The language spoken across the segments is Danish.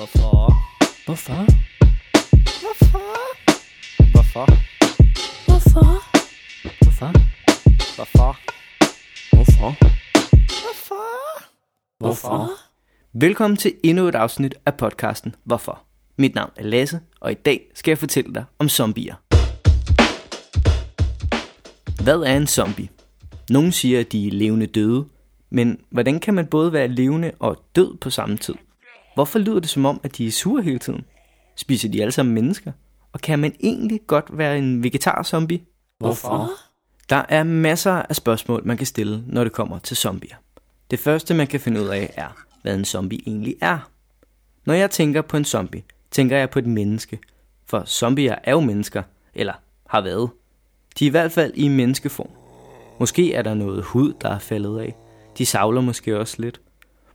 Hvorfor? Hvorfor? Hvorfor? Hvorfor? Hvorfor? Hvorfor? Hvorfor? Hvorfor? Hvorfor? Hvorfor? Velkommen til endnu et afsnit af podcasten Hvorfor? Mit navn er Lasse, og i dag skal jeg fortælle dig om zombier. Hvad er en zombie? Nogle siger, at de er levende døde, men hvordan kan man både være levende og død på samme tid? Hvorfor lyder det som om, at de er sure hele tiden? Spiser de alle sammen mennesker? Og kan man egentlig godt være en vegetar-zombie? Hvorfor? Der er masser af spørgsmål, man kan stille, når det kommer til zombier. Det første, man kan finde ud af, er, hvad en zombie egentlig er. Når jeg tænker på en zombie, tænker jeg på et menneske. For zombier er jo mennesker, eller har været. De er i hvert fald i menneskeform. Måske er der noget hud, der er faldet af. De savler måske også lidt.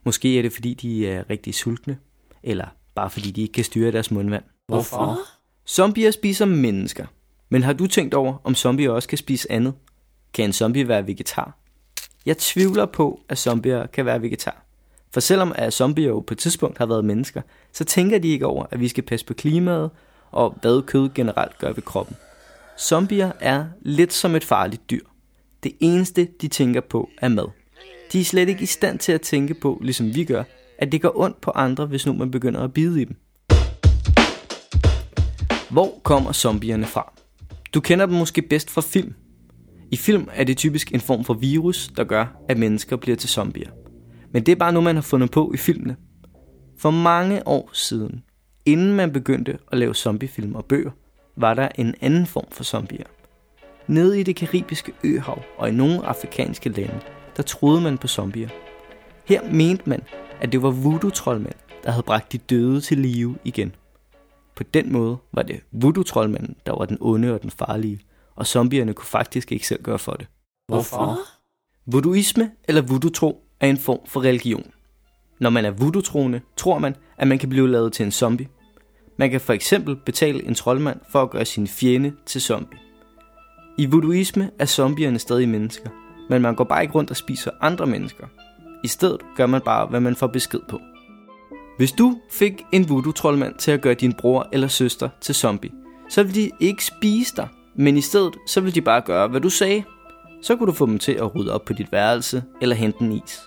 Måske er det, fordi de er rigtig sultne. Eller bare fordi de ikke kan styre deres mundvand. Hvorfor? Zombier spiser mennesker. Men har du tænkt over, om zombier også kan spise andet? Kan en zombie være vegetar? Jeg tvivler på, at zombier kan være vegetar. For selvom at zombier jo på et tidspunkt har været mennesker, så tænker de ikke over, at vi skal passe på klimaet og hvad kød generelt gør ved kroppen. Zombier er lidt som et farligt dyr. Det eneste, de tænker på, er mad. De er slet ikke i stand til at tænke på, ligesom vi gør, at det går ondt på andre, hvis nu man begynder at bide i dem. Hvor kommer zombierne fra? Du kender dem måske bedst fra film. I film er det typisk en form for virus, der gør, at mennesker bliver til zombier. Men det er bare noget, man har fundet på i filmene. For mange år siden, inden man begyndte at lave zombiefilm og bøger, var der en anden form for zombier. Nede i det karibiske øhav og i nogle afrikanske lande, der troede man på zombier. Her mente man, at det var voodoo-troldmænd, der havde bragt de døde til live igen. På den måde var det voodoo-troldmanden, der var den onde og den farlige, og zombierne kunne faktisk ikke selv gøre for det. Hvorfor? Voodooisme eller voodoo-tro er en form for religion. Når man er voodoo-troende, tror man, at man kan blive lavet til en zombie. Man kan for eksempel betale en troldmand for at gøre sin fjende til zombie. I voodooisme er zombierne stadig mennesker, men man går bare ikke rundt og spiser andre mennesker. I stedet gør man bare, hvad man får besked på. Hvis du fik en voodoo-troldmand til at gøre din bror eller søster til zombie, så ville de ikke spise dig, men i stedet så ville de bare gøre, hvad du sagde. Så kunne du få dem til at rydde op på dit værelse eller hente en is.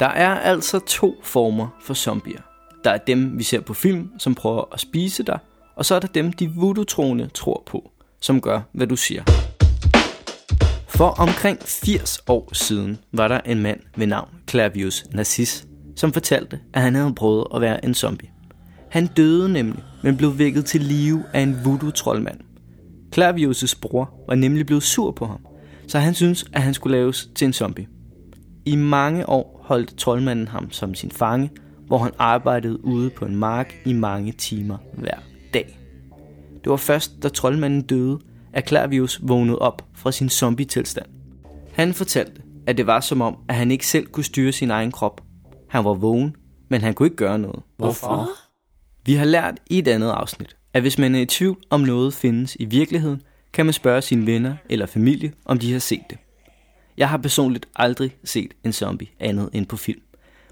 Der er altså to former for zombier. Der er dem, vi ser på film, som prøver at spise dig, og så er der dem, de voodoo-troende tror på, som gør, hvad du siger. For omkring 80 år siden var der en mand ved navn Clavius Narcis, som fortalte, at han havde prøvet at være en zombie. Han døde nemlig, men blev vækket til live af en voodoo-troldmand. Clavius' bror var nemlig blevet sur på ham, så han syntes, at han skulle laves til en zombie. I mange år holdt troldmanden ham som sin fange, hvor han arbejdede ude på en mark i mange timer hver dag. Det var først, da troldmanden døde, at Clavius vågnede op fra sin zombie-tilstand. Han fortalte, at det var som om, at han ikke selv kunne styre sin egen krop. Han var vågen, men han kunne ikke gøre noget. Hvorfor? Vi har lært i et andet afsnit, at hvis man er i tvivl om noget findes i virkeligheden, kan man spørge sine venner eller familie, om de har set det. Jeg har personligt aldrig set en zombie andet end på film.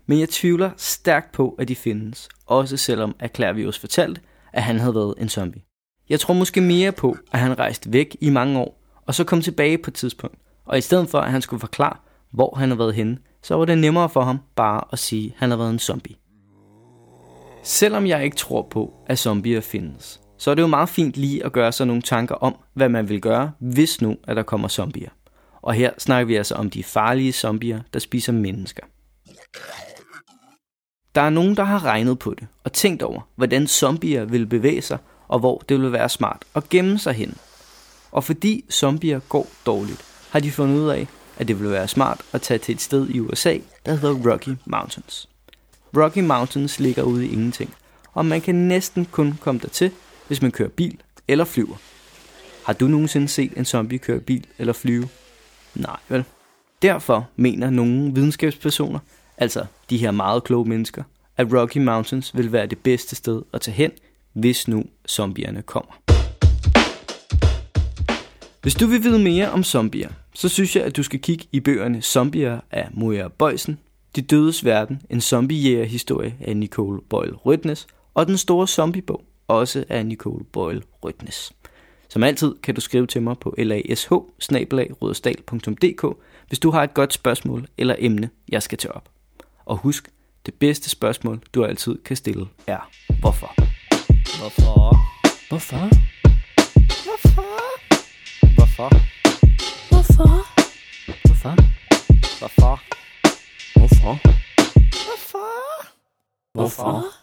Men jeg tvivler stærkt på, at de findes, også selvom at Clavius fortalte, at han havde været en zombie. Jeg tror måske mere på, at han rejste væk i mange år, og så kom tilbage på et tidspunkt. Og i stedet for, at han skulle forklare, hvor han havde været henne, så var det nemmere for ham bare at sige, at han havde været en zombie. Selvom jeg ikke tror på, at zombier findes, så er det jo meget fint lige at gøre sig nogle tanker om, hvad man vil gøre, hvis nu, at der kommer zombier. Og her snakker vi altså om de farlige zombier, der spiser mennesker. Der er nogen, der har regnet på det og tænkt over, hvordan zombier vil bevæge sig, og hvor det ville være smart at gemme sig hen. Og fordi zombier går dårligt, har de fundet ud af, at det ville være smart at tage til et sted i USA, der hedder Rocky Mountains. Rocky Mountains ligger ude i ingenting, og man kan næsten kun komme dertil, hvis man kører bil eller flyver. Har du nogensinde set en zombie køre bil eller flyve? Nej, vel? Derfor mener nogle videnskabspersoner, altså de her meget kloge mennesker, at Rocky Mountains vil være det bedste sted at tage hen, hvis nu zombierne kommer. Hvis du vil vide mere om zombier, så synes jeg, at du skal kigge i bøgerne Zombier af Moja Bøjsen, De Dødes Verden, en zombiejægerhistorie af Nicole Boyle Rødnes, og den store zombiebog, også af Nicole Boyle Rødnes. Som altid kan du skrive til mig på lash hvis du har et godt spørgsmål eller emne, jeg skal tage op. Og husk, det bedste spørgsmål, du altid kan stille, er hvorfor? Hvorfor? Hvorfor? Hvorfor? Hvorfor? Hvorfor? Hvorfor? Hvorfor? Hvorfor? Hvorfor? Hvorfor?